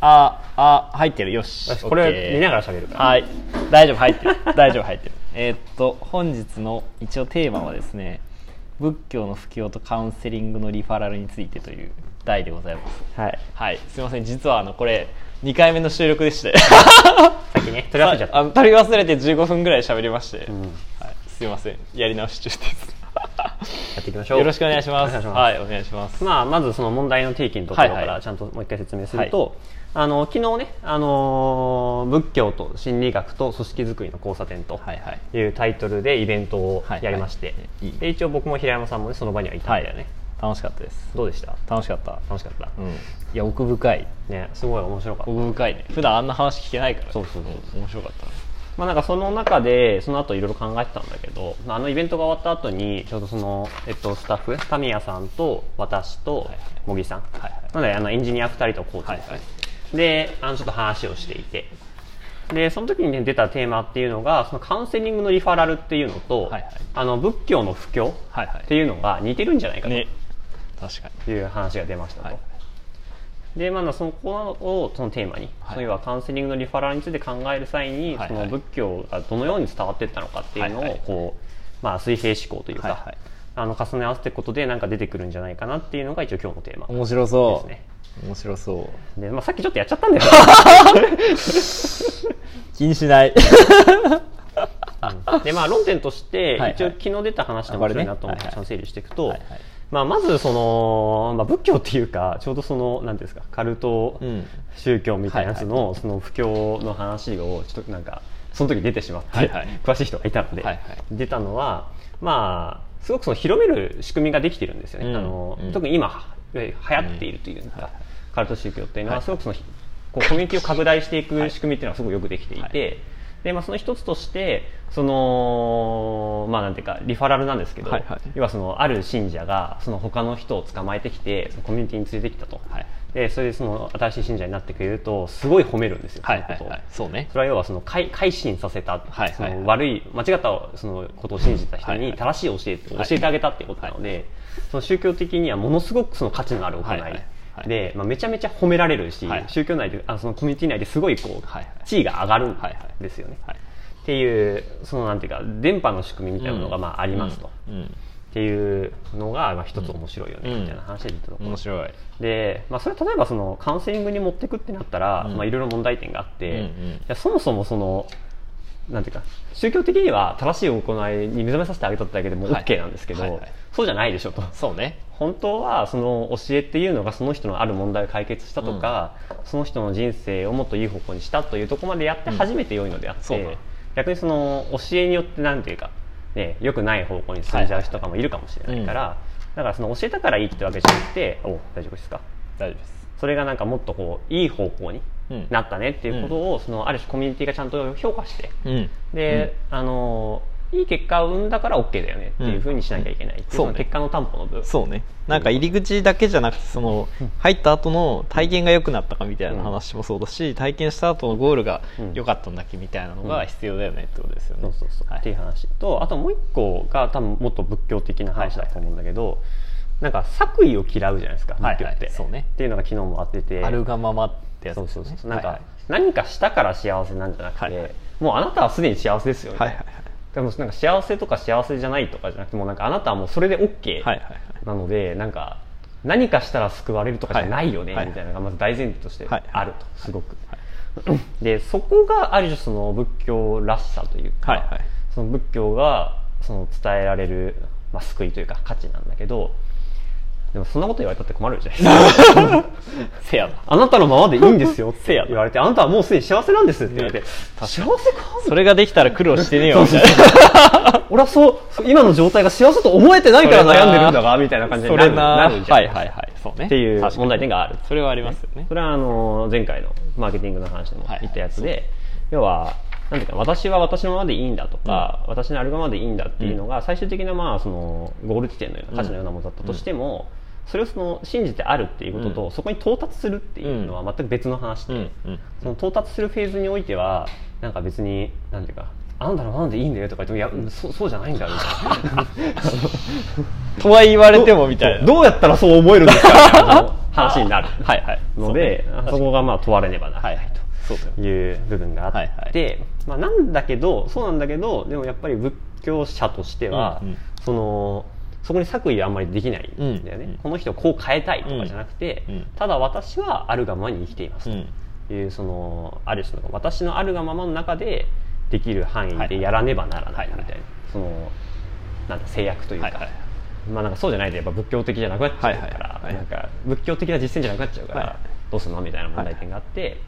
ああ入ってる。よし。これ見ながら喋るか。らはい。大丈夫入ってる。大丈夫入ってる。えーっと本日の一応テーマはですね仏教の布教とカウンセリングのリファラルについてという題でございます。はい。はい。すいません。実はあのこれ2回目の収録でして。さっきね取り忘れちゃった。取り忘れて15分ぐらい喋りまして、ん。はい、すいません。やり直し中ですやっていきましょう。よろしくお願いします。はいお願いします。まあ、まずその問題の提起のところかはいはい。らちゃんともう一回説明すると、あの昨日ね、あのー仏教と心理学と組織づくりの交差点とはいはい。いうタイトルでイベントをはいやりまして、いい。で一応僕も平山さんも、ね、その場にはいたんだよね、楽しかったです。どうでした？楽しかった。楽しかった、うん。いや奥深い。ね。すごい面白かった。奥深いね。普段あんな話聞けないから。そうそうそうん。面白かったまあ、なんかその中でその後いろいろ考えてたんだけどあのイベントが終わった後にちょうどその、えっと、スタッフタミヤさんと私とはい茂木さん、はいはい。なのであのエンジニア2人とコーチ。ですね、はい。であのちょっと話をしていて。でその時に、ね、出たテーマっていうのがそのカウンセリングのリファラルっていうのと、はいはい。あの仏教の布教はいはい。っていうのが似てるんじゃないかと。ね。確かに。いう話が出ましたと。はいでまあ、そのこをそのテーマに、はい。その要はカウンセリングのリファラルについて考える際に、はいはい。その仏教がどのように伝わっていったのかっていうのを、はいはい。こうまあ、水平思考というか、はいはい。あの重ね合わせていくことでなんか出てくるんじゃないかなっていうのが一応今日のテーマ。面白そう。面白そう。で、まあ、さっきちょっとやっちゃったんだよ、気にしない。うん。でまあ論点としてはいはい。一応昨日出た話で面白いなと思ってあこれね。ちゃんと整理していくと、はいはいまあ、まずその、まあ、仏教っていうかちょうどそのなんていうんですかカルトうん。宗教みたいなやつの,、その布教の話をちょっとなんかその時出てしまって、はいはい。詳しい人がいたので、はいはい。出たのはまあすごくその広める仕組みができてるんですよね、うん。あのうん。特に今は流行っているというか、うんはい。カルト宗教っていうのははい。すごくその、こうコミュニティを拡大していく仕組みっていうのはすごくよくできていて、はいでまあ、その一つとしてそのまあなんていうかリファラルなんですけど、はいはい。要はそのある信者がその他の人を捕まえてきてそのコミュニティに連れてきたと、はい。でそれでその新しい信者になってくれるとすごい褒めるんですよ、はいはいそのことを。はいそうね。それは要はその改改心させた、はいはいその悪い間違ったそのことを信じた人にはいはい。正しい教えを教えてあげたっていうことなので、その宗教的にはものすごくその価値のある行い、はいはいはい。で、まあ、めちゃめちゃ褒められるし、はいはい。宗教内であそのコミュニティ内ですごいこう、はいはい。地位が上がるんはいはい。ですよね。はい。っていうそのなんていうか電波の仕組みみたいなのがまあありますと、うん。うん。っていうのがまあ一つ面白いよね、うん。みたいな話で言ったと。ころ面白い。で、まあ、それ例えばそのカウンセリングに持っていくってなったら、うん。まあ、いろいろ問題点があって、うんうん。そもそもそのなんていうか宗教的には正しい行いに目覚めさせてあげただけでもはい。OK なんですけど、はいはい。そうじゃないでしょと。そうね。本当はその教えっていうのがその人のある問題を解決したとか、その人の人生をもっといい方向にしたというところまでやって初めて良いのであって、そうだ逆にその教えによってなんていうか、ね、良くない方向に進んじゃう人とかもいるかもしれないから、だからその教えたからいいってわけじゃなくてお大丈夫ですか。大丈夫です。それがなんかもっとこういい方向にうんなったねっていうことを、そのある種コミュニティがちゃんと評価して。うん。で、あのいい結果を生んだから OK だよねっていうふうにしなきゃいけないう、そうね。その結果の担保の部分。そうね。なんか入り口だけじゃなくてその入った後の体験が良くなったかみたいな話もそうだし体験した後のゴールがうん良かったんだっけみたいなのが必要だよねってことですよね。そうそうそう、はい。っていう話とあともう一個が多分もっと仏教的な話だと思うんだけど、なんか作為を嫌うじゃないですかはい仏教って、はいそうね。っていうのが昨日もあってて。あるがままってやつそうですよね。そうそうなんか、はいはい。何かしたから幸せなんじゃなくて、はいはい。もうあなたはすでに幸せですよね、はいはいでもなんか幸せとか幸せじゃないとかじゃなくてもうなんかあなたはもうそれで OK はいはいはい。なのでなんか何かしたら救われるとかじゃないよね、はいみたいなのがまず大前提としてはいあると、すごく、でそこがある種その仏教らしさというか、はいはい。その仏教がその伝えられる、まあ、救いというか価値なんだけどでもそんなこと言われたって困るじゃないですか。せやな。あなたのままでいいんですよって 言われてあなたはもうすでに幸せなんですって言われて幸せか？それができたら苦労してねえよみたいな。俺はそう今の状態が幸せと思えてないから悩んでるんだがみたいな感じになるななるじゃはいはいはいそうね。っていう問題点がある。それはありますよね。それはあの前回のマーケティングの話でも言ったやつで、要はなんていうか私は私のままでいいんだとか、私のあるがままでいいんだっていうのが最終的なまあそのゴール地点のような価値のようなものだったとしても、それをその信じてあるっていうことと、そこに到達するっていうのは全く別の話で、うんうん。その到達するフェーズにおいてはなんか別になんていうかあんたのままでいいんだよとか言ってもいや、うんそうそうじゃないんだよみたいなとは言われてもみたいなどうやったらそう思えるんですか話になるはいはいのでそうねそこがまあ問われねばならないという部分があって、はいはいまあ、なんだけどそうなんだけどでもやっぱり仏教者としては、うんうんそのそこに作為はあんまりできないんだよね、うん。うん。この人をこう変えたいとかじゃなくて、うん。うんただ私はあるがままに生きていますうん。という、そのある種の私のあるがままの中でできる範囲でやらねばならないみたいな、はいはい。そのなんだ制約というか、はいはいまあなんかそうじゃないとやっぱ仏教的じゃなくなっちゃうから、はいはいはい。はいなんか仏教的な実践じゃなくなっちゃうから、はい。どうするのみたいな問題点があって、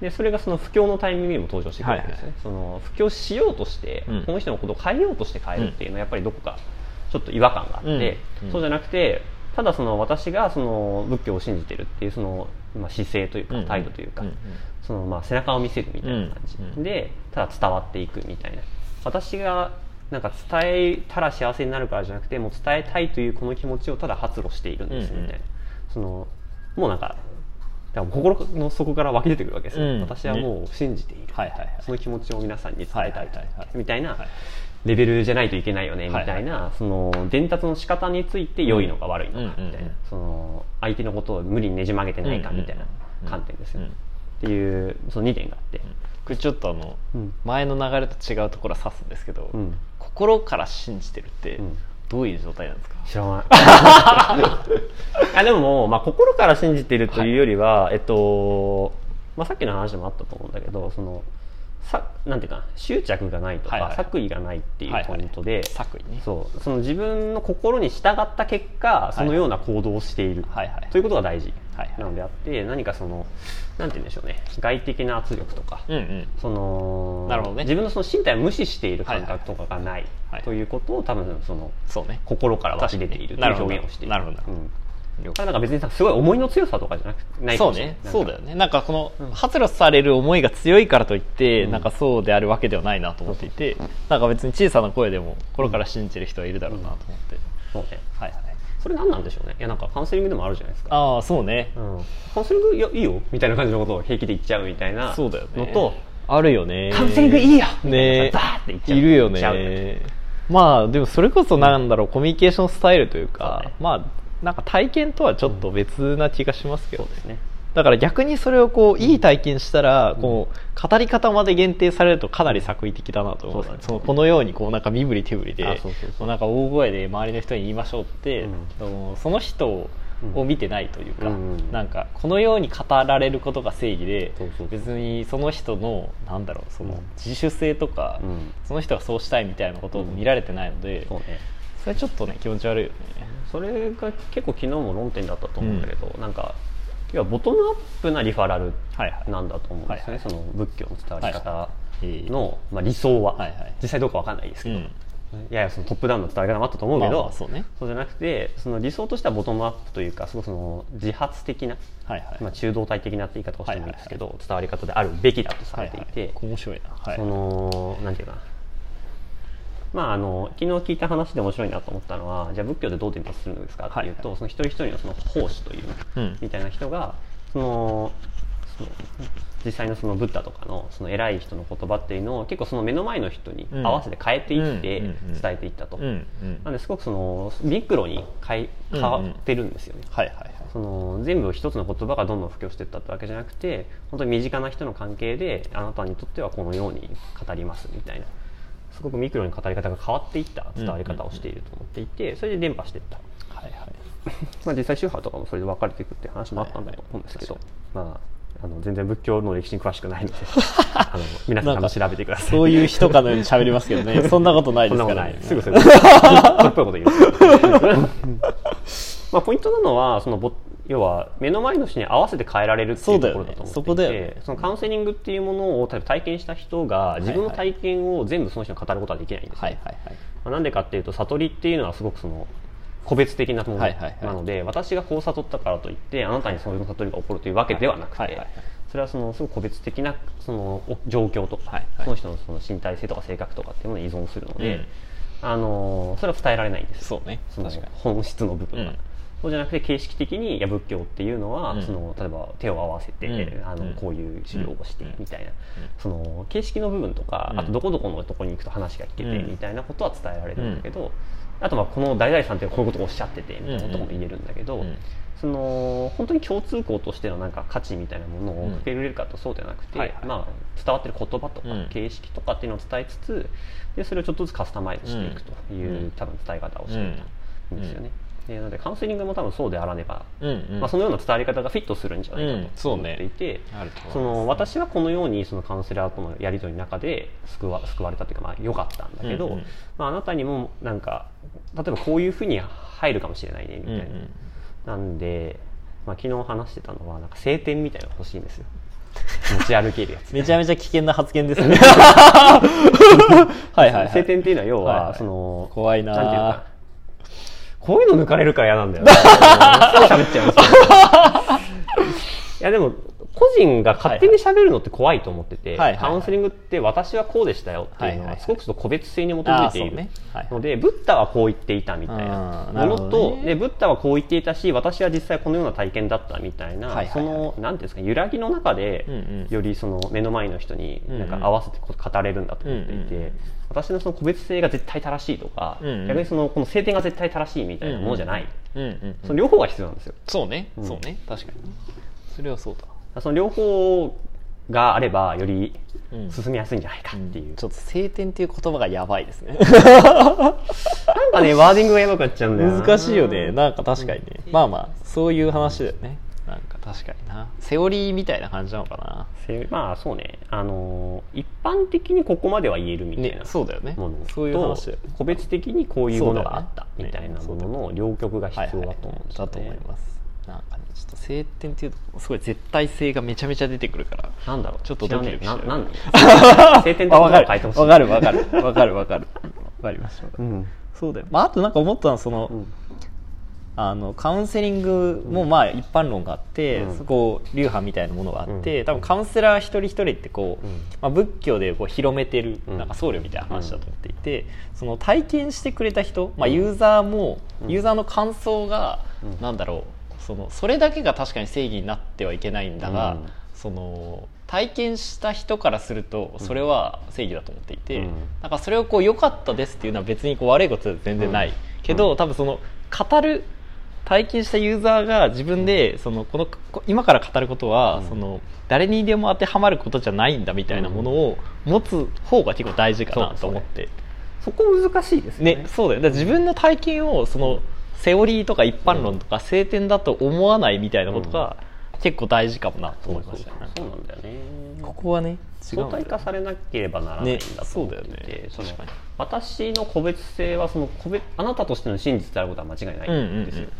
でそれがその不況のタイミングにも登場してくるわけですね、はい。その不況しようとして、うん。この人のことを変えようとして変えるっていうのはやっぱりどこかちょっと違和感があって、うん。そうじゃなくてただその私がその仏教を信じてるっていうその、まあ、姿勢というかうん。態度というか、うん。うん。そのまあ背中を見せるみたいな感じ、うん。うん。でただ伝わっていくみたいな。私がなんか伝えたら幸せになるからじゃなくてもう伝えたいというこの気持ちをただ発露しているんですうんうんみたいな、そのもうなんかだ心の底から湧き出てくるわけですよ、うん。私はもう信じている、はいはいはい。その気持ちを皆さんに伝えたい。みたいなはいレベルじゃないといけないよねみたいな、はいその伝達の仕方について良いのか悪いのかみたいな、その相手のことを無理にねじ曲げてないかみたいな観点ですよ、うんうん。っていうその2点があって、これちょっとあの、うん。前の流れと違うところは指すんですけど、うん。心から信じてるってうん。どういう状態なんですか、知らない。あでも、まあ、心から信じているというよりは、えっと、まあ、さっきの話でもあったと思うんだけどそのさなんていうかな執着がないとか、はいはい作為がないっていうポイントで、作為ね。そうその自分の心に従った結果そのような行動をしている、はいはい。ということが大事はいはい。なのであって何かそのなんて言うんでしょうね外的な圧力とか、うんうん。そのなるほどね。自分のその身体を無視している感覚とかがないはい。ということを多分そのそうね。心から湧き出ているというなるほど表現をしている。なるほどなるほど。うんだなんか別にさすごい思いの強さとかじゃなくないかそうね。そうだよね。なんかこのうん。発露される思いが強いからといって、うん。なんかそうであるわけではないなと思っていて、なんか別に小さな声でも心から信じてる人はいるだろうなと思って、そうね。はいはい。それ何なんでしょうね？いやなんかカウンセリングでもあるじゃないですか。ああそうね、うん。カウンセリングいやいいよみたいな感じのことを平気で言っちゃうみたいなそうだよね。のとあるよね。カウンセリングいいよみたいねなさバーって言っちゃう。いるよね。まあでもそれこそなんだろう、コミュニケーションスタイルというかね。まあなんか体験とはちょっと別な気がしますけど、そうですね。だから逆にそれをこういい体験したら、こう語り方まで限定されるとかなり作為的だなと思う。そうだね。そのこのようにこうなんか身振り手振りでなんか大声で周りの人に言いましょうって、うん。その人を見てないというか、うん。なんかこのように語られることが正義で別にその人のなんだろうそのうん。自主性とか、うん。その人がそうしたいみたいなことを見られてないので、そうねそれちょっとね気持ち悪いよね。それが結構昨日も論点だったと思うんだけど、なんか要はボトムアップなリファラルはいはい。なんだと思うんですね、はいはい。その仏教の伝わり方はい。の、まあ、理想は、はいはい。実際どうかわかんないですけど、うん。ややそのトップダウンの伝わり方もあったと思うけど、まあまあそうねじゃなくてその理想としてはボトムアップというかすごくその自発的な、はいはい。まあ、中道体的なって言い方をしてもいいんですけど、伝わり方であるべきだとされていて、はいはい、面白いな、はい、そのなんていうかなまああの昨日聞いた話で面白いなと思ったのはじゃあ仏教でどう伝達するんですかっていうと、はい。その一人一人のその奉仕という、うん。みたいな人がそのその実際のそのブッダとかのその偉い人の言葉っていうのを結構その目の前の人に合わせて変えていって伝えていったと、なんですごくそのミクロに変え変わってるんですよね、はいはいはい。その全部一つの言葉がどんどん普及していったってわけじゃなくて本当に身近な人の関係であなたにとってはこのように語りますみたいなすごくミクロに語り方が変わっていった伝わり方をしていると思っていてそれで伝播していった、はいはい。まあ、実際宗派とかもそれで分かれていくっていう話もあったんだと思うんですけど、まあ、あの全然仏教の歴史に詳しくないので あの皆さんあの調べてください。そういう人かのように喋りますけどね。そんなことないですからね。すぐそれそれっぽいこと言う。まあポイントなのはそのぼ要は目の前の人に合わせて変えられるっていうところだと思っていてそのカウンセリングっていうものを例えば体験した人が自分の体験を全部その人に語ることはできないんですよ、はいはいはい。まあなんでかっていうと悟りっていうのはすごくその個別的なものなので、私がこう悟ったからといってあなたにそういう悟りが起こるというわけではなくて、それはそのすごく個別的なそのお状況とか、その人のその身体性とか性格とかっていうものに依存するので、うん。あのそれは伝えられないんですよ。そうね。その本質の部分は、うんそうじゃなくて形式的にいや仏教っていうのは、うん。その例えば手を合わせて、うん。あのうん。こういう修行をしてうん。みたいな、その形式の部分とか、うん。あとどこどこのとこに行くと話が聞けてうん。みたいなことは伝えられるんだけど、あとまあこの誰々さんってこういうことをおっしゃっててみたいなことも言えるんだけど、うん。その本当に共通項としてのなんか価値みたいなものを受け入れるかとそうではなくて、はいはい。まあ、伝わってる言葉とかうん。形式とかっていうのを伝えつつでそれをちょっとずつカスタマイズしていくという、うん。多分伝え方をしていたんですよね。でなのでカウンセリングも多分そうであらねば、うんうん。まあ、そのような伝わり方がフィットするんじゃないかうんと思っていて、あると思います。その私はこのようにそのカウンセラーとのやり取りの中で救わ救われたというかまあ良かったんだけど、うんうん。まあ、あなたにもなんか例えばこういうふうに入るかもしれないねみたいな、うんうん。なんで、まあ、昨日話してたのはなんか晴天みたいなの欲しいんですよ。持ち歩けるやつ めちゃめちゃ危険な発言ですね。はいはい、はい、晴天っていうのは要は、はいはい。その怖いななんていうのか。なこういうの抜かれるから嫌なんだよね。すぐ喋っちゃうんですよいやでも個人が勝手に喋るのって怖いと思ってて、はいはいはいカウンセリングって私はこうでしたよっていうのはすごく個別性に基づいているので、ブッダはこう言っていたみたいあなものと、ねでブッダはこう言っていたし私は実際このような体験だったみたいな、そのなんていうんですか揺らぎの中で、よりその目の前の人になんか合わせて語れるんだと思っていて、私のその個別性が絶対正しいとか、逆にそのこの晴天が絶対正しいみたいなものじゃない、その両方が必要なんですよ。そうね、うんそうね確かに。それはそうだその両方があればよりうん。進みやすいんじゃないかっていう、ちょっと晴天っていう言葉がやばいですね。なんかねワーディングがやばくなっちゃうんだよな。難しいよね。なんか確かにね、まあまあそういう話だよね。なんか確かにな。セオリーみたいな感じなのかな。せまあそうね。あのー一般的にここまでは言えるみたいねなそうだよね。ものと、そういう話個別的にこういうものがあったみたいなものの両極が必要だと思うんですよね、だと思いますなんかねちょっと晴天っていうとすごい絶対性がめちゃめちゃ出てくるからなんだろう？ちょっとドキドキしちゃう。晴天って言葉をあわかる変えてほしい？わかるわかるわかるわかるわかりましたうん。そうだよ、まあ、あとなんか思ったのはその、うん。あのカウンセリングもまあ一般論があって、うん。そこ流派みたいなものがあって、うん。多分カウンセラー一人一人ってこう、うん。まあ、仏教でこう広めてるうん。なんか僧侶みたいな話だと思っていて、その体験してくれた人、まあ、うんユーザーも、うん。ユーザーの感想が、うん。なんだろうそのそれだけが確かに正義になってはいけないんだが、うん。その体験した人からするとそれは正義だと思っていて、うん。なんかそれをこう良かったですっていうのは別にこう悪いことは全然ない、けど、多分その語る体験したユーザーが自分でそのこのこ今から語ることは、うん。その誰にでも当てはまることじゃないんだみたいなものを持つ方が結構大事かなと思って、そこ難しいですよね。ねそうだよ。自分の体験をそのセオリーとか一般論とか晴天だと思わないみたいなことが結構大事かもなと思いましたねそうなんだよね。ここはね。相対化されなければならないんだと思っていて、ねそうだよね。その確かに。私の個別性はその個別あなたとしての真実であることは間違いないんですよ、うんうんうん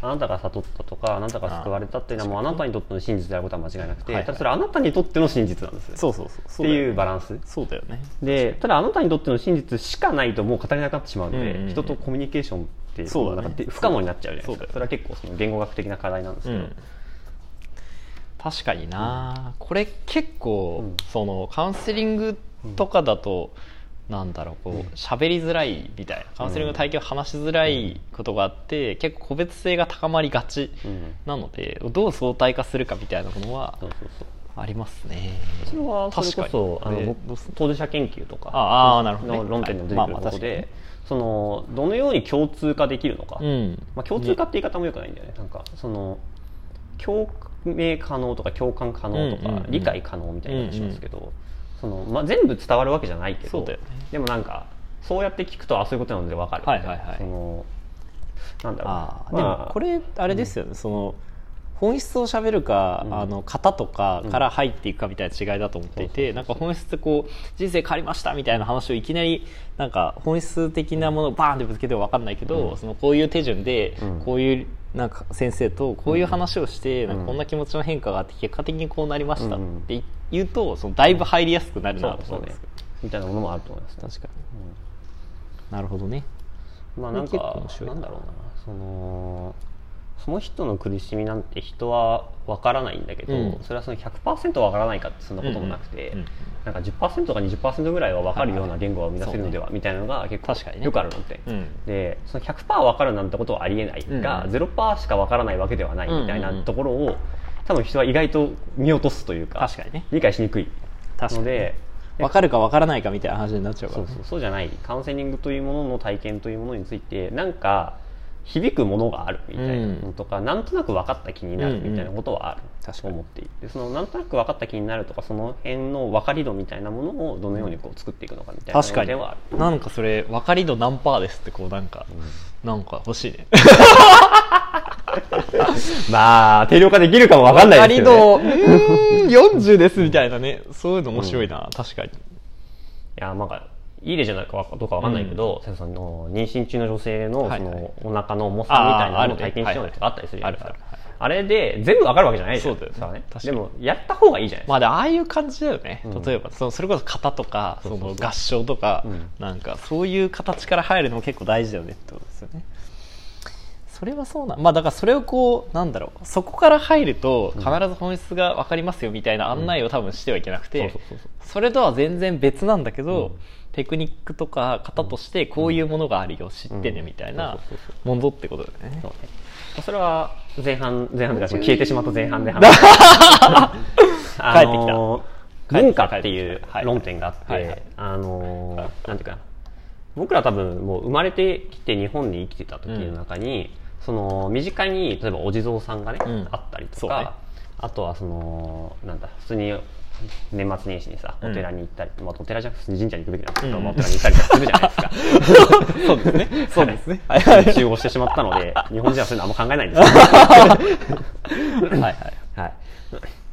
あなたが悟ったとかあなたが救われたっていうのはもうあなたにとっての真実であることは間違いなくて、はいはい。ただそれはあなたにとっての真実なんですよ。そうそうそう。っていうバランス。そうだよね。でただあなたにとっての真実しかないともう語れなくなってしまうので、うんうんうん。人とコミュニケーションってそうだねなんか不可能になっちゃうじゃないですか。それは結構その言語学的な課題なんですけど、うん。確かにな、これ結構、うん。そのカウンセリングとかだと、なんだろうこう喋りづらいみたいなカウンセリングの体験を話しづらいことがあって、結構個別性が高まりがちうん。なのでどう相対化するかみたいなものはありますね。それはそれこそあの当事者研究とかああなるほど論点にも出てくることで、はいまあそのどのように共通化できるのか、うん。まあ、共通化って言い方もよくないんだよね。なんかその共鳴可能とか共感可能とか、うんうんうん理解可能みたいな話しますけど、そのまあ、全部伝わるわけじゃないけどね。でもなんかそうやって聞くとあそういうことなので分かる。はいはいはい。そのなんだろう。なあーまでもこれあれですよね、その本質を喋るか、うん。あの型とかから入っていくかみたいな違いだと思っていて、うんなんか本質ってこう人生変わりましたみたいな話をいきなりなんか本質的なものをバーンってぶつけても分かんないけど、うん。そのこういう手順で、うん。こういうなんか先生とこういう話をして、ん。なんかこんな気持ちの変化があって結果的にこうなりましたっうんて言うとそのだいぶ入りやすくなるなとそうそうね。思いますけど、みたいなものもあると思いますね確かに。なるほどね。まあなんかな。なんだろうな。そのその人の苦しみなんて人は分からないんだけど、うん。それはその100%分からないかってそんなこともなくて、うんうんなんか10%か20%ぐらいは分かるような言語が生み出せるのでは、みたいなのが結構確かにね。よくあるので、うん。でその100%分かるなんてことはありえないが、うん。0%しか分からないわけではないみたいなところを、多分人は意外と見落とすというか確かにね。理解しにくいので。分かるか分からないかみたいな話になっちゃうからね。そうそうそうじゃない。カウンセリングというものの体験というものについてなんか響くものがあるみたいなのとか、なんとなく分かった気になるみたいなことはある。と思っていて、そのなんとなく分かった気になるとかその辺の分かり度みたいなものをどのようにこう作っていくのかみたいな確かにのではある。なんかそれ分かり度何パーですってこうなんか、なんか欲しいね。まあ定量化できるかも分かんないですけど、ね、分かり度うーん40ですみたいなね。そういうの面白いな、確かに。いやなんかいい例じゃないかどうかわかんないけど、うん、その妊娠中の女性のそのお腹の重さみたいなのを体験しようとかあったりするじゃないですか。あれで全部わかるわけじゃないですよね。でもやった方がいいじゃないですか。まあでああいう感じだよね。例えばそのそれこそ型とかその合唱とか、なんかそういう形から入るのも結構大事だよねってことですよね。それはそうなまあだからそれをこうなんだろう。そこから入ると必ず本質が分かりますよみたいな案内を多分してはいけなくてそれとは全然別なんだけど、テクニックとか型としてこういうものがあるよ知ってねみたいなものってことだよね。それは前半前半で消えてしまった前半で話し た。帰ってきた文化っていう論点があって、あのなんていうかな。僕ら多分もう生まれてきて日本に生きてた時の中に、うん、その身近に例えばお地蔵さんがね、うん、あったりとか、ね、あとはそのなんだ普通に年末年始にさお寺に行ったり、うん、まあ、お寺じゃなくて神社に行くべきなんですけど、うん、まあ、お寺に行ったりとかするじゃないですか。そうですね。そうですね、はい、集合してしまったので日本人はそういうのあんま考えないんですけど。はいはい、はい。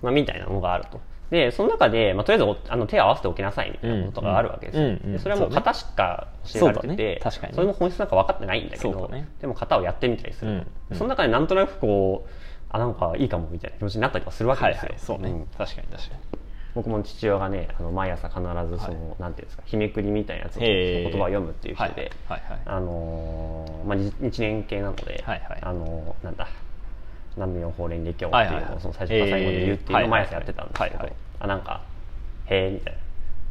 まあ、みたいなのがあると。でその中で、まあ、とりあえずあの手を合わせておきなさいみたいなことがあるわけですよ、うんうん、でそれはもう型しか教えられてて、ね、そ,ね、それも本質なんか分かってないんだけど、ね、でも型をやってみたりする、うん、その中でなんとなくこうあなんかいいかもみたいな気持ちになったりはするわけですよ、はいはい、そうね、うん、確かに確かに。僕も父親がねあの毎朝必ずその、はい、なんていうんですか日めくりみたいなやつを言葉を読むっていう人で、はいはい、あのー、まあ、日年系なので、はいはい、あのー、なんだ南無妙法蓮華経っていうのをその最初から最後まで言うっていうのを毎朝やってたんですけど、あなんかへえみたいな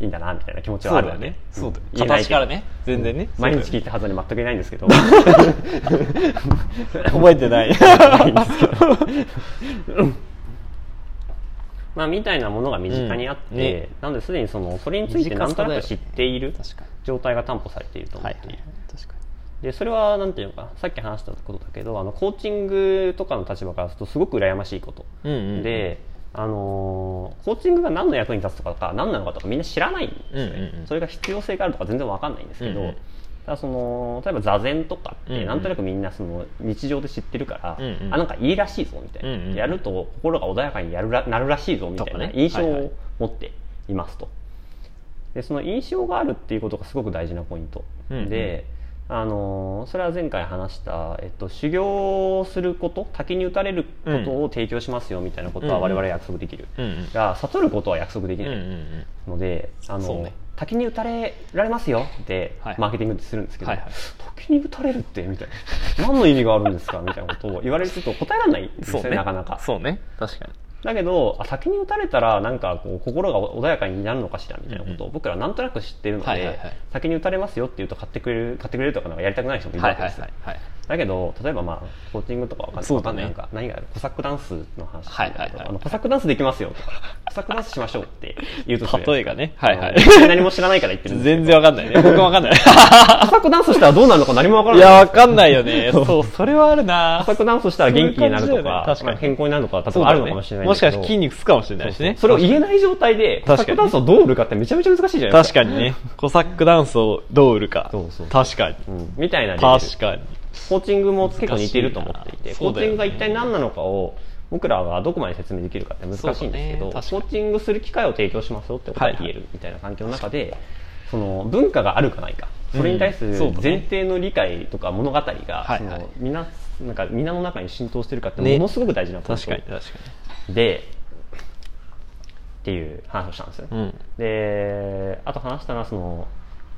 いいんだなみたいな気持ちはあるよね。そうだ。よね形からね。全然ね、毎日聞いたはずに全くいないんですけど。覚えてない。まあみたいなものが身近にあって、ね、なのですでにそのそれについてなんとなく知っている状態が担保されていると思っている、でそれはなんていうのかさっき話したことだけどあのコーチングとかの立場からするとすごく羨ましいこと、うんうんうん、であのー、コーチングが何の役に立つとか何なのかとかみんな知らないんですね、うんうんうん、それが必要性があるとか全然わかんないんですけど、うんうん、その例えば座禅とかってなんとなくみんなその日常で知ってるから、うんうん、あなんかいいらしいぞみたいな、うんうん、やると心が穏やかにやるらなるらしいぞみたいな印象を持っていますと。でその印象があるっていうことがすごく大事なポイント、うんうん、であのそれは前回話した、えっと、修行すること滝に打たれることを提供しますよみたいなことは我々は約束できる、うんうん、が悟ることは約束できないので、あの、ね、滝に打たれられますよってマーケティングするんですけど、はいはい、滝に打たれるってみたいな。何の意味があるんですかみたいなことを言われると答えられないんですよね、ね、なかなか。そうね。確かにだけどあ先に打たれたらなんかこう心が穏やかになるのかしらみたいなことを僕らなんとなく知っているので、先に打たれますよって言うと買ってくれる買ってくれるとかなんかやりたくない人もいるわけですよ、はいはいはいはい、だけど例えばまあコーチングとかわかんない,、ね、かんない。なんか何がある？コサックダンスの話はいはいはい、あのコサックダンスできますよとか。コサックダンスしましょうって言うと例えがね。はいはい。何も知らないから言ってる全然わかんないね。僕もわかんない。コサックダンスしたらどうなるのか何もわからない。いやわかんないよね。そうそれはあるな。コサックダンスしたら元気になるとか確かに。健康になるとか多分あるのかもしれないもしかして筋肉つかもしれないしね。それを言えない状態でコサックダンスをどう売るかってめちゃめちゃ難しいじゃないですか。確かにね。コサックダンスをどう売るか。そうそう。確かに、うん、みたいな確かにコーチングも結構似てると思っていて、コーチングが一体何なのかを僕らがどこまで説明できるかって難しいんですけど、ね、コーチングする機会を提供しますよってことが言えるみたいな環境の中で、はいはい、その文化があるかないか。それに対する前提の理解とか物語が、そのみんななんかみんなの中に浸透してるかってものすごく大事なポイント、ね、確かに確かに。でっていう話をしたんですよ、うん、であと話したのはその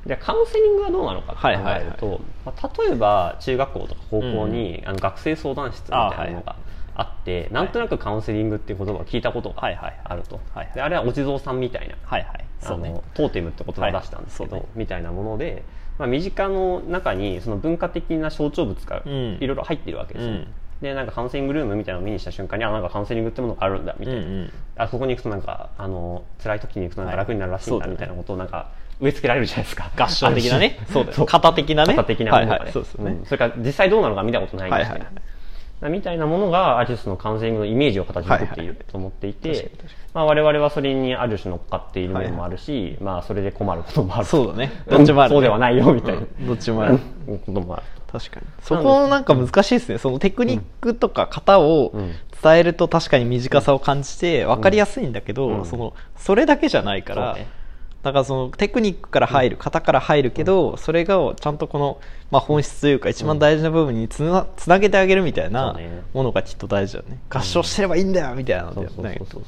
じゃカウンセリングはどうなのかって考えると、はいはいはい、まあ、例えば中学校とか高校に、うん、あの学生相談室みたいなのがあって、はい、なんとなくカウンセリングっていう言葉を聞いたことがあると、はいはい、であれはお地蔵さんみたいな、はいはい。あのね、トーテムって言葉を出したんですけど、はい。ね、みたいなもので、まあ、身近の中にその文化的な象徴物がいろいろ入っているわけですよ、うん。でなんかカウンセリングルームみたいなのを目にした瞬間にあなんかカウンセリングってものがあるんだみたいな、うんうん、あそこに行くとなんかあの辛い時に行くとなんか楽になるらしいんだみたいなことをなんか植え付けられるじゃないですか。合唱的なね。そうだよ型的なね。型的なものがね、はいはいそうですよねん。それから実際どうなのか見たことないんですけど、はいはいはい。みたいなものがある種そのカウンセリングのイメージを形作っていると思っていて、はいはいまあ、我々はそれにある種乗っかっている面もあるし、まあそれで困ることもある。そうだね。どっちもあるね。そうではないよみたいな、うん。どっちもある。こともある。確かに。そこなんか難しいですね。そのテクニックとか型をうん。伝えると確かに短さを感じて分かりやすいんだけど、うん。そのそれだけじゃないから、ねだからそのテクニックから入る、型から入るけど、それがちゃんとこの、まあ、本質というか一番大事な部分につなつなげてあげるみたいなものがきっと大事だよね。合唱してればいいんだよみたいなのでそうそうそうそう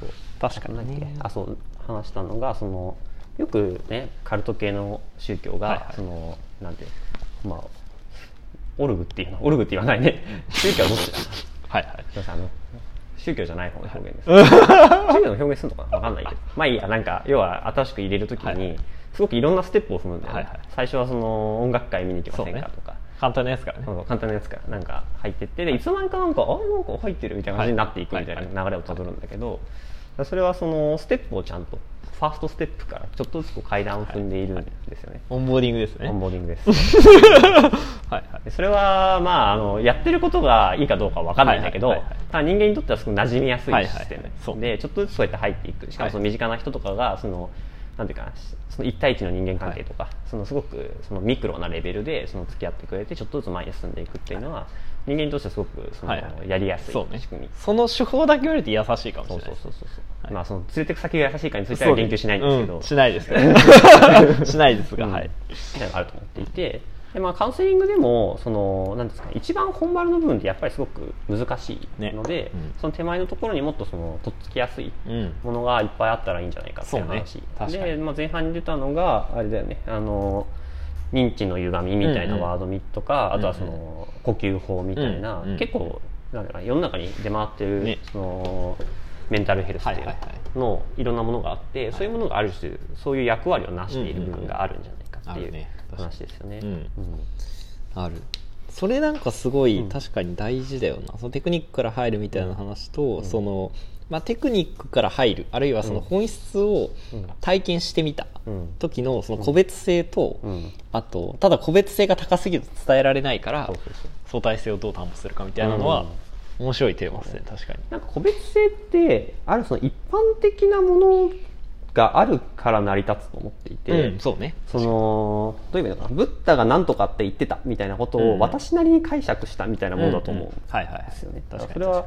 そう確かにね。あそう話したのがそのよくねカルト系の宗教が、はいはい。そのなんてまあオルグっていうの？オルグって言わないね。宗教はどっちだ？はいはい。すいませんあの宗教じゃない方の表現です宗教の表現するのかなわかんないけど。まあいいやなんか要は新しく入れるときに、はいすごくいろんなステップを踏むんだよね、はいはい。最初はその音楽会見に行きませんかとか、簡単なやつからね。簡単なやつから。なんか入ってってでいつの間にかなんかあなんか入ってるみたいな感じになっていくみたいはいな流れをたどるんだけどそれはそのステップをちゃんとファーストステップからちょっとずつこう階段を踏んでいるんですよね、オンボーディングですね。オンボーディングです はいはい。でそれはまああのやってることがいいかどうかは分かんないんだけど、はいはいはい人間にとってはすごく馴染みやすいはいはいはい。システム、そう。でちょっとずつそうやって入っていく。しかもその身近な人とかがそのなんていうかなその1対1の人間関係とか、そのすごくそのミクロなレベルでその付き合ってくれてちょっとずつ前に進んでいくっていうのは、人間にとしてはすごくその、はいはい。やりやすい仕組み。その手法だけ言われて優しいかもしれないそうそうそうそう、はいまあその連れてく先が優しいかについては言及しないんですけど、うんしないですしないですが、うんはいあると思っていてで、まあ、カウンセリングでもそのなんですか、ね、一番本丸の部分ってやっぱりすごく難しいので、ねうん。その手前のところにもっとそのとっつきやすいうん。ものがいっぱいあったらいいんじゃないかっていう話。そうね。で、まあ、前半に出たのがあれだよね。あの認知の歪みみたいなうんうんワードミとか、あとはそうんの呼吸法みたいな、うんうん。結構なんだかな世の中に出回ってる、ね。そのメンタルヘルスっていうはいはいはい。のいろんなものがあって、そういうものがある種そういう役割を成している部分があるんじゃないかっていうあるね話ですよね。うん。うん。ある。それなんかすごいうん。確かに大事だよな、そのテクニックから入るみたいな話と、ん。その、まあ、テクニックから入る。あるいはそのうん。本質をうん。体験してみた。うん。時のその個別性と、うん。あとただ個別性が高すぎると伝えられないから相対性をどう担保するかみたいなのは、面白いテーマですね。確かに。なんか個別性ってあるその一般的なものがあるから成り立つと思っていて、うんそうね。そのどういう意味だかなブッダが何とかって言ってたみたいなことうん。を私なりに解釈したみたいなものだと思うんんはいはいはい。ですよね。それは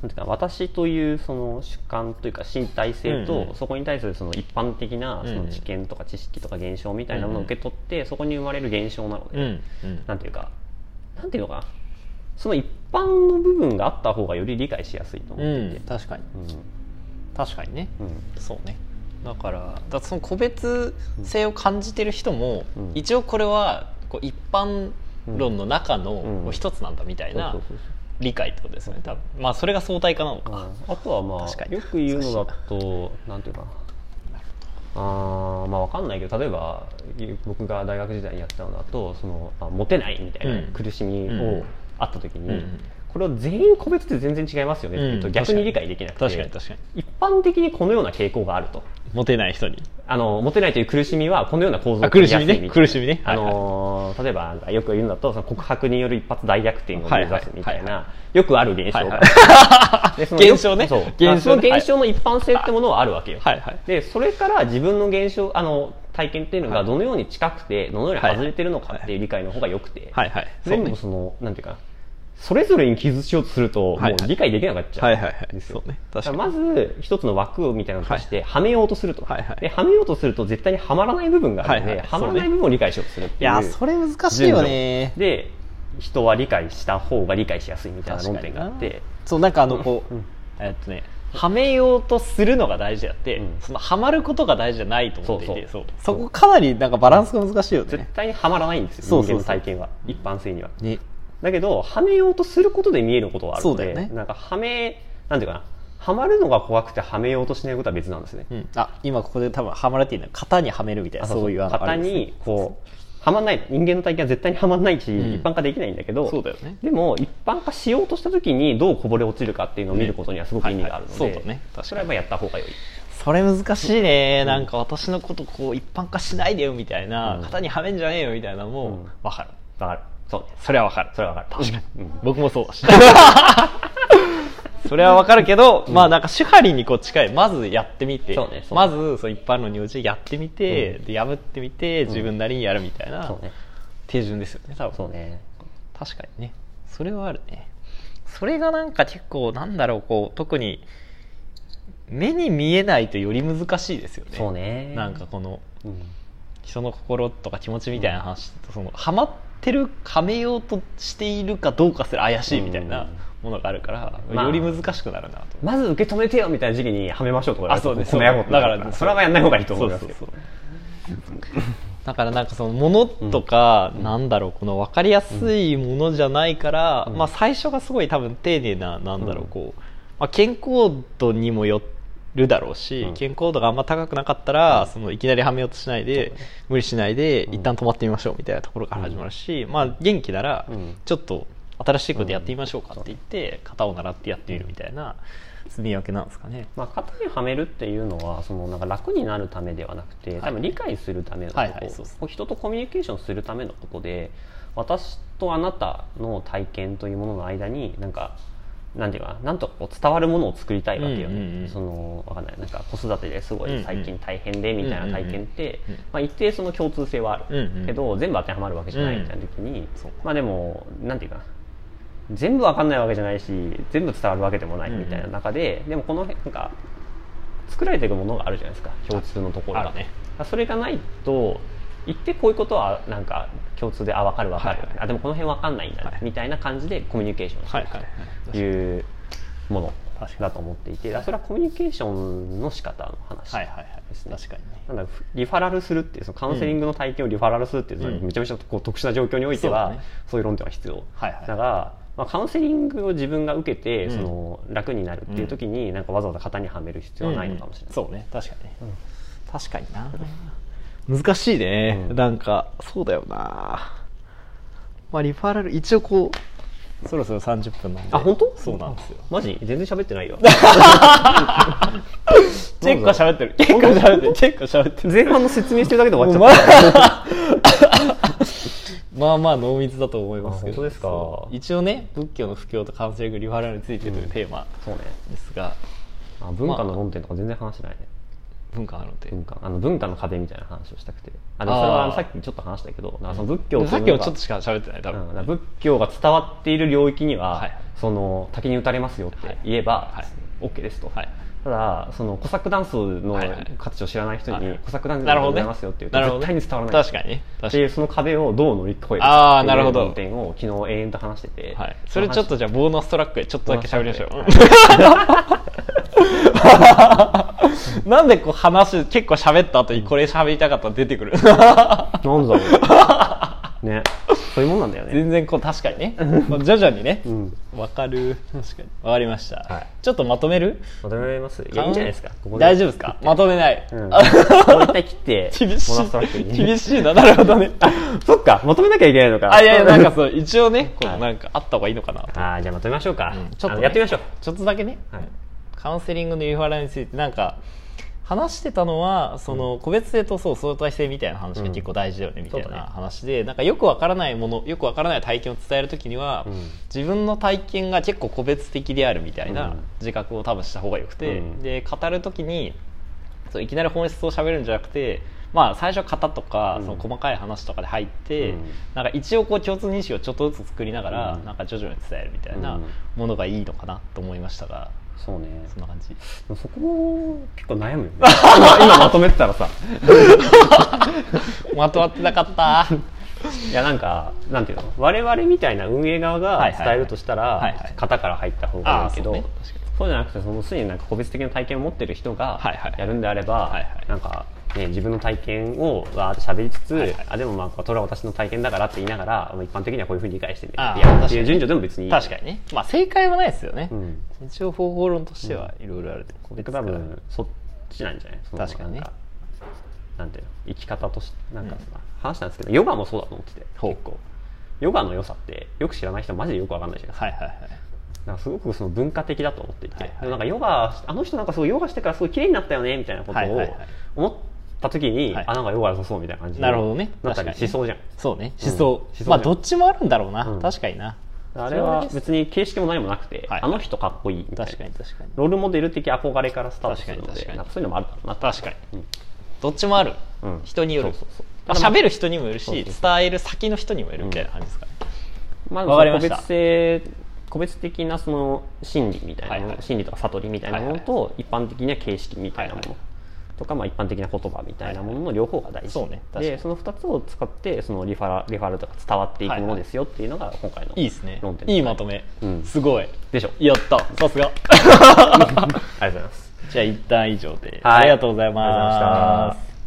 なんていうか私というその主観というか身体性と、うんうん。そこに対するその一般的なそうんうんの知見とか知識とか現象みたいなものを受け取って、そこに生まれる現象なので、うんうん。なんていうかなんていうのかなその一般の部分があった方がより理解しやすいと思うんっていて、確かに。うん。確かにね。うん。そうねだからだその個別性を感じてる人も、うん。一応これはこう一般論の中うん。の一つなんだみたいな理解ってことですよね。多分。まあそれが相対化なのか、あとはまあよく言うのだとなんていうかな。あーまあわかんないけど例えば僕が大学時代にやってたのだとその、まあ、モテないみたいなうん。苦しみうん。をあった時に、これを全員個別って全然違いますよねって言うとうん。逆に理解できなくて、確かに確かに。一般的にこのような傾向があると。モテない人に。あのモテないという苦しみはこのような構造あ苦しみね。苦しみね。あのー例えばよく言うんだとその告白による一発大逆転を目指すみたいな。よくある現象が、現象ね。そう。現象現象の一般性ってものはあるわけよ、はいはい。でそれから自分の現象あの体験っていうのがどのように近くてどのように外れてるのかっていう理解の方が良くて、はい。はい。全部そのなんていうかなそれぞれに記述しようとすると、もう理解できなくなっちゃう。はいはいはい。ですよ。そうね。だか確からにまず一つの枠みたいなのとしてはめようとすると、はいはい。ではめようとすると絶対にはまらない部分があるので、はいはい。はまらない部分を理解しようとするっていう。いやそれ難しいよね。で人は理解した方が理解しやすいみたいな論点があって。そうなんかあのこう、うん。えっとねはめようとするのが大事であって、うん。そのはまることが大事じゃないと思っていて。そうそこかなりなんかバランスが難しいよ絶ね対にはまらないんですよ。人間の体験は。一般性には。ねだけどはめようとすることで見えることはあるので、ね。なんかはめなんていうかなはまるのが怖くてはめようとしないことは別なんですね、うん、あ今ここで多分はまるっていうのは型にはめるみたいなあそう。いう型にこうはまんない人間の体験は絶対にはまんないし、ん。一般化できないんだけどそうだよね。でも一般化しようとした時にどうこぼれ落ちるかっていうのを見ることにはすごく意味があるので、はいはい。そうだね。それはやっぱやった方が良い。それ難しいね、なんか私のことこう一般化しないでよみたいな、うん。型にはめんじゃねえよみたいなのもうん。分かる、わかるそうねそれは分かる。それはわかる。確かに、うん。僕もそう。だ しそれは分かるけど、まあなんか手張りにこう近い。まずやってみて、そうねそうまずそう一般論に応じてやってみて、で破ってみて自分なりにやるみたいなそうね。手順ですよね多分。そうね。確かにね。それはあるね。それがなんか結構なんだろうこう特に目に見えないとより難しいですよね。そうね。なんかこのうん。人の心とか気持ちみたいな話とそのハマってるはめようとしているかどうかすら怪しいみたいなものがあるから、まあ。より難しくなるなと。まず受け止めてよみたいな時期にはめましょうとかあそうです。だからそれはやんない方がいいと思いますけどそうだからなんかそのものとか、なんだろうこの分かりやすいものじゃないから、うん。まあ最初がすごい多分丁寧ななんだろううん。こう、まあ、健康度にもよるだろうし、うん。健康度があんま高くなかったら、そのいきなりはめようとしないで、無理しないで、ん。一旦止まってみましょうみたいなところから始まるし、まあ元気なら、うん。ちょっと新しいことやってみましょうかって言って、型を習ってやってみるみたいな積み分けなんですかね。まあ、型にはめるっていうのはそのなんか楽になるためではなくて多分理解するためのこ人とコミュニケーションするためのことで私とあなたの体験というものの間になんかなんていうかななんと伝わるものを作りたいわけよね、うんうんうん。そのわかんないなんか子育てですごうんうんい最近大変でみたいな体験って、うんうんうんまあ、一定その共通性はある、うんうんけど全部当てはまるわけじゃないみたいな時に、そうまあでもなんていうかな全部わかんないわけじゃないし全部伝わるわけでもないみたいな中で、でもこの辺なんか作られていくものがあるじゃないですか共通のところが、ね。それがないと言ってこういうことはなんか共通であ分かる分かる、はいはい。あでもこの辺分かんないんだ、ね。はい。みたいな感じでコミュニケーションをしていくというものだと思っていて。それはコミュニケーションの仕方の話はいはいはい。ですね確かにね。なリファラルするっていうそのカウンセリングの体験をリファラルするっていうのはうんめちゃめちゃこう特殊な状況においてはそういう論点は必要、はいはい。だから、まあ、カウンセリングを自分が受けてうん。その楽になるっていう時になんかわざわざ型にはめる必要はないのかもしれない、そうね。確かにね、確かにな難しいね、うん。なんかそうだよな。まあリファラル一応こうそろそろ30分なんで。あ本当？そうなんですよ。マジ？全然喋ってないよ。結構喋ってる。結構喋ってる。結構喋ってる。前半の説明してるだけで終わっちゃった、まあまあ濃密だと思いますけど。ですか？一応ね仏教の布教とカウンセリングリファラルについてというテーマそうねですが、あ文化の論点とか全然話してないね文化なので。文化。あの文化の壁みたいな話をしたくて。あでもそれはさっきちょっと話したけどなんかその仏教さっきもちょっとしか喋ってない多分、うん仏教が伝わっている領域には、はいはい。その滝に打たれますよって言えば、はい。OK ですと、はい。ただそのコサックダンスのはいはい価値を知らない人に、はいコサックダンスでございますよって言うと絶対に伝わらない。確かに。ね確かに。っていうその壁をどう乗り越えるあかっていうーなるほど。論点を昨日永遠と話してて、はい、それちょっとじゃあボーナストラックでちょっとだけ喋りましょう、なんでこう話結構喋った後にこれ喋りたかったら出てくる。なんだろうね。そういうもんなんだよね。全然こう確かにね。まあ徐々にね。うん。わかる。確かに。わかりました、はい。ちょっとまとめる？まとめられますいやいいんじゃないですか？大丈夫ですか？まとめない、うん、ここ一回切って厳しい。に。厳しいな。なるほどね。そっか。求めなきゃいけないのか。あいやいやなんかそう一応ねこはい。うなんかあった方がいいのかなと。あーじゃあまとめましょうか、うん。ちょっとね、やってみましょう。ちょっとだけね、はいカウンセリングのリファラルについてなんか話してたのはその個別性とそう相対性みたいな話が結構大事だよねみたいな話でなんかよくわからないものよくわからない体験を伝えるときには、うん。自分の体験が結構個別的であるみたいなうん。自覚を多分した方がよくて、うん。で語るときにそういきなり本質を喋るんじゃなくてまあ最初型とか、うん。その細かい話とかで入って、うん。なんか一応こう共通認識をちょっとずつ作りながら、うん。なんか徐々に伝えるみたいなうん。ものがいいのかなと思いましたが、そうね。そんな感じ。そこも結構悩むよね。今 今まとめてたらさ。まとまってなかった。いやなんかなんていうの？我々みたいな運営側が伝えるとしたら型から入った方がいいけどそうじゃなくてそのすでになんか個別的な体験を持ってる人がやるんであれば、なんか、ね、自分の体験をわーって喋りつつ、はいはい。あでもまあこれは私の体験だからって言いながらまあ一般的にはこういうふうに理解してね。ってやるっていう順序でも別に。いい確かにね。まあ正解はないですよね。うん。一応方法論としてはいろいろあると思う僕多分そっちなんじゃない？確かにね。なんなんていうの生き方としてなんかさ、話したんですけどヨガもそうだと思ってて結構。ヨガの良さってよく知らない人はマジでよくわかんないじゃないですか。はいはいはい。なんかすごくその文化的だと思っていて、はいはい。でもなんかヨガあの人なんかすごいヨガしてからすごい綺麗になったよねみたいなことを思った時に、はい。あなんかヨガ良さそうみたいな感じになるほどね。なしそうじゃん。そうね。思想、思想じゃん。まあどっちもあるんだろうな、うん。確かにな。あれは別に形式も何もなくて、はい。あの人かっこいいみたいな。確かに確かに。ロールモデル的憧れからスタートするの確かに確かに。でなんかそういうのもあるだろうな確かに、うん。どっちもある、うん。人による。そうそうそう。まあ喋る人にもよるし伝える先の人にもよるみたいな感じですかね、まあ、わかりました。個別性個別的なその心理みたいなもの、はいはい。心理とか悟りみたいなものと、一般的な形式みたいなもの、はいとか、まあ、一般的な言葉みたいなものの両方が大事、そうね。確かに。でその2つを使ってそのリファラリファラルとか伝わっていくものですよっていうのが今回のい。いですね。論点いいまとめ、うん。すごい。でしょ。やった。さすが。ありがとうございます。じゃあ一旦以上で、はい。ありがとうございまました。す